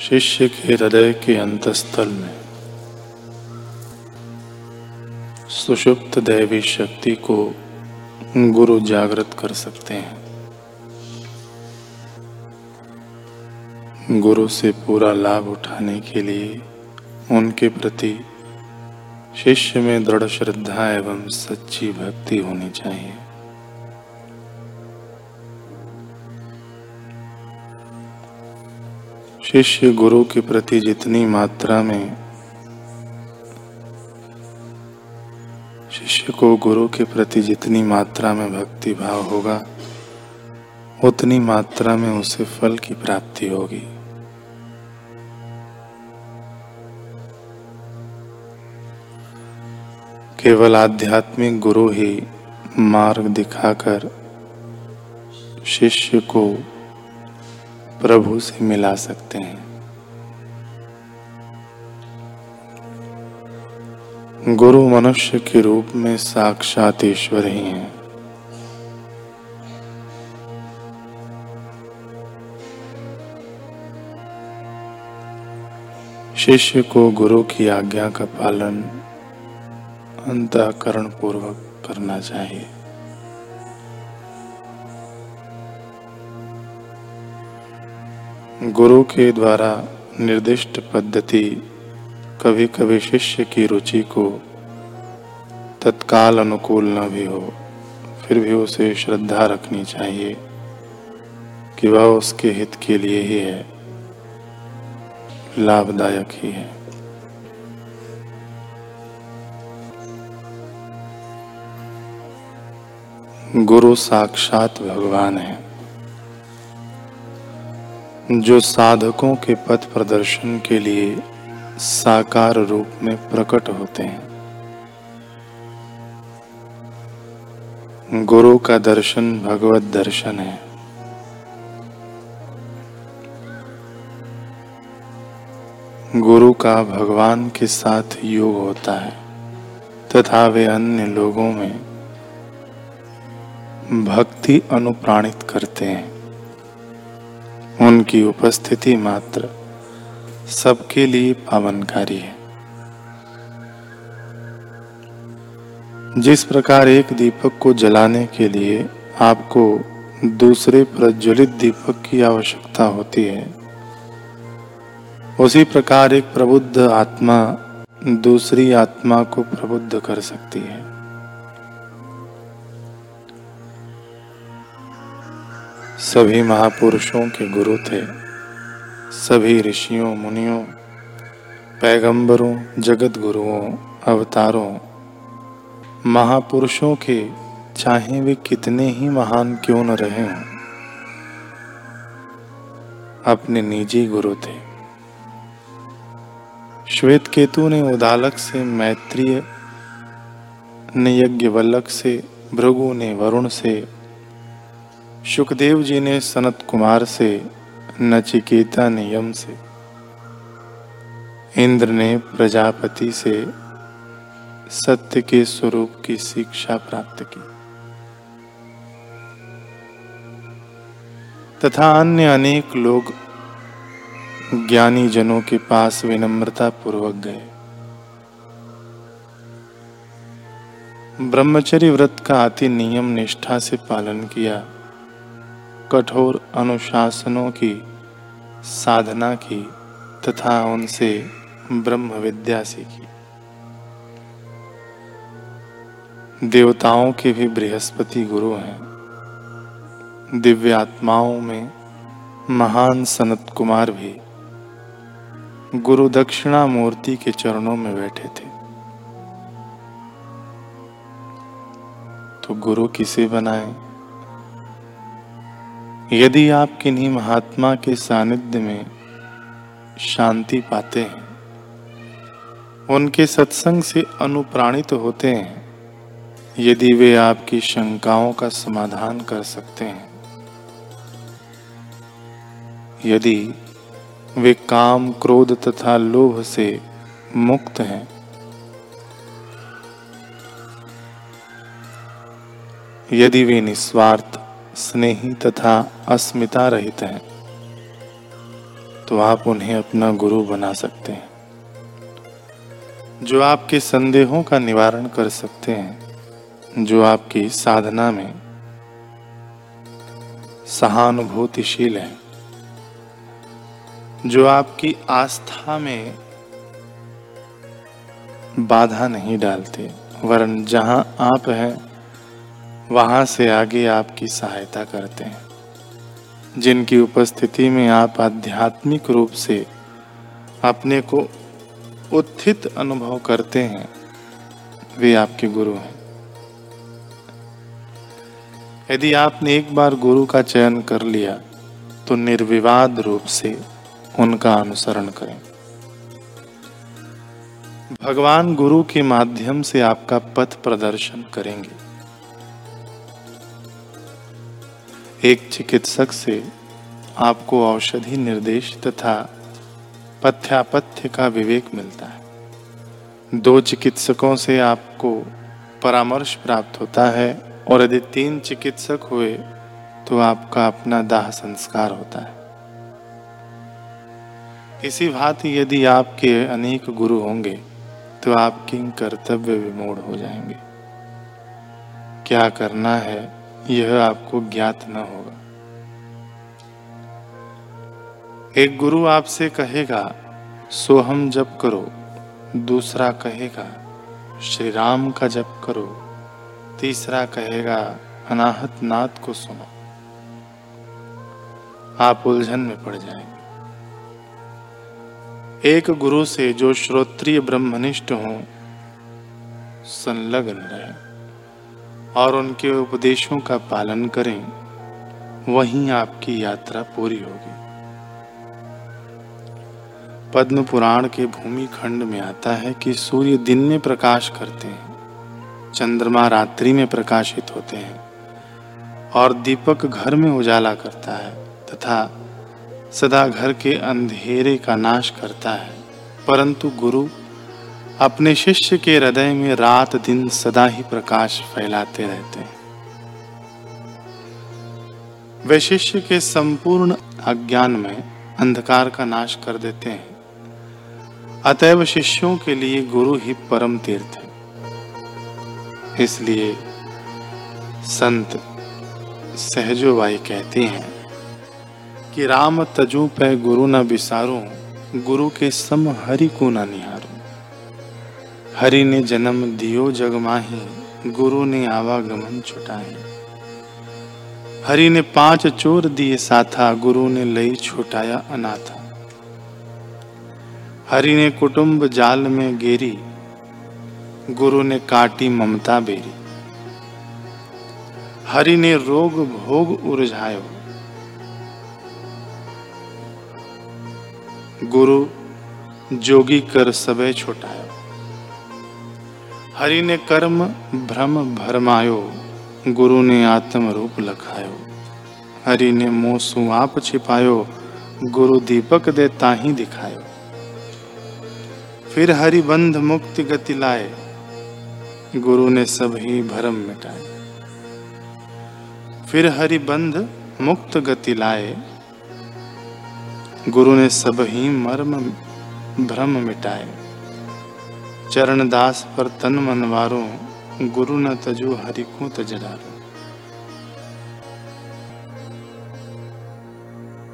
शिष्य के हृदय के अंतस्थल में। सुषुप्त दैवी शक्ति को गुरु जागृत कर सकते हैं। गुरु से पूरा लाभ उठाने के लिए उनके प्रति शिष्य में दृढ़ श्रद्धा एवं सच्ची भक्ति होनी चाहिए। शिष्य गुरु के प्रति जितनी मात्रा में शिष्य को गुरु के प्रति जितनी मात्रा में भक्ति भाव होगा, उतनी मात्रा में उसे फल की प्राप्ति होगी। केवल आध्यात्मिक गुरु ही मार्ग दिखाकर शिष्य को प्रभु से मिला सकते हैं। गुरु मनुष्य के रूप में साक्षात ईश्वर ही हैं। शिष्य को गुरु की आज्ञा का पालन अंतकरण पूर्वक करना चाहिए। गुरु के द्वारा निर्दिष्ट पद्धति कभी कभी शिष्य की रुचि को तत्काल अनुकूल न भी हो, फिर भी उसे श्रद्धा रखनी चाहिए कि वह उसके हित के लिए ही है, लाभदायक ही है। गुरु साक्षात भगवान है। जो साधकों के पथ प्रदर्शन के लिए साकार रूप में प्रकट होते हैं। गुरु का दर्शन भगवत दर्शन है। गुरु का भगवान के साथ योग होता है, तथा वे अन्य लोगों में भक्ति अनुप्राणित करते हैं। उनकी उपस्थिति मात्र सबके लिए पावनकारी है। जिस प्रकार एक दीपक को जलाने के लिए आपको दूसरे प्रज्वलित दीपक की आवश्यकता होती है, उसी प्रकार एक प्रबुद्ध आत्मा दूसरी आत्मा को प्रबुद्ध कर सकती है। सभी महापुरुषों के गुरु थे। सभी ऋषियों, मुनियों, पैगंबरों जगत गुरुओं अवतारों, महापुरुषों के चाहे वे कितने ही महान क्यों न रहे हों, अपने निजी गुरु थे। श्वेत केतु ने उदालक से मैत्रीय ने यज्ञवल्लक से भृगु ने वरुण से सुखदेव जी ने सनत कुमार से नचिकेता ने यम से, इंद्र ने प्रजापति से सत्य के स्वरूप की शिक्षा प्राप्त की, तथा अन्य अनेक लोग ज्ञानी जनों के पास विनम्रता पूर्वक गए। ब्रह्मचर्य व्रत का अति नियम निष्ठा से पालन किया। कठोर अनुशासनों की, साधना की तथा उनसे ब्रह्म विद्या सीखी। देवताओं के भी बृहस्पति गुरु हैं। दिव्य आत्माओं में महान सनत कुमार भी गुरु दक्षिणा मूर्ति के चरणों में बैठे थे। तो गुरु किसे बनाए? यदि आप किन्हीं महात्मा के सानिध्य में शांति पाते हैं, उनके सत्संग से अनुप्राणित होते हैं, यदि वे आपकी शंकाओं का समाधान कर सकते हैं, यदि वे काम क्रोध तथा लोभ से मुक्त हैं, यदि वे निस्वार्थ स्नेही तथा अस्मिता रहित हैं तो आप उन्हें अपना गुरु बना सकते हैं। जो आपके संदेहों का निवारण कर सकते हैं, जो आपकी साधना में सहानुभूतिशील है, जो आपकी आस्था में बाधा नहीं डालते, वरन जहाँ आप हैं वहाँ से आगे आपकी सहायता करते हैं, जिनकी उपस्थिति में आप आध्यात्मिक रूप से अपने को उत्थित अनुभव करते हैं, वे आपके गुरु हैं। यदि आपने एक बार गुरु का चयन कर लिया तो निर्विवाद रूप से उनका अनुसरण करें। भगवान गुरु के माध्यम से आपका पथ प्रदर्शन करेंगे। एक चिकित्सक से आपको औषधि निर्देश तथा पथ्यापथ्य का विवेक मिलता है। दो चिकित्सकों से आपको परामर्श प्राप्त होता है और यदि तीन चिकित्सक हुए तो आपका अपना दाह संस्कार होता है। इसी भांति यदि आपके अनेक गुरु होंगे तो आप किंग कर्तव्य विमोड़ हो जाएँगे। क्या करना है यह आपको ज्ञात न होगा। एक गुरु आपसे कहेगा सोहम जप करो। दूसरा कहेगा, श्री राम का जप करो। तीसरा कहेगा, अनाहत नाथ को सुनो। आप उलझन में पड़ जाएँगे। एक गुरु से जो श्रोत्रिय ब्रह्मनिष्ठ हो, संलग्न रहे। और उनके उपदेशों का पालन करें, वहीं आपकी यात्रा पूरी होगी। पद्म पुराण के भूमि खंड में आता है कि सूर्य दिन में प्रकाश करते हैं, चंद्रमा रात्रि में प्रकाशित होते हैं, और दीपक घर में उजाला करता है, तथा सदा घर के अंधेरे का नाश करता है, परंतु गुरु अपने शिष्य के हृदय में रात दिन सदा ही प्रकाश फैलाते रहते हैं। वे शिष्य के संपूर्ण अज्ञान में अंधकार का नाश कर देते हैं। अतएव शिष्यों के लिए गुरु ही परम तीर्थ है। इसलिए संत सहजोबाई कहते हैं कि राम तजू पे गुरु न बिसारो, गुरु के सम हरि को न निहारो। हरि ने जन्म दियो जग माही, गुरु ने आवागमन छुटाए हरि ने पाँच चोर दिए साथा, गुरु ने लई छुटाया अनाथा। हरि ने कुटुंब जाल में गेरी गुरु ने काटी ममता बेरी। हरि ने रोग भोग उर्झायो। गुरु जोगी कर सबे छुटायो। हरि ने कर्म, भ्रम, भरमायो। गुरु ने आत्म रूप लखायो। हरि ने मोसु आप छिपायो। गुरु दीपक दे ताही दिखायो। फिर हरि बंध मुक्ति गति लाए। गुरु ने सभी भरम मिटाए। फिर हरि बंध मुक्त गति लाए। गुरु ने ही मर्म, भ्रम मिटाए। चरण दास पर तन मनवारो गुरु न तजो हरि को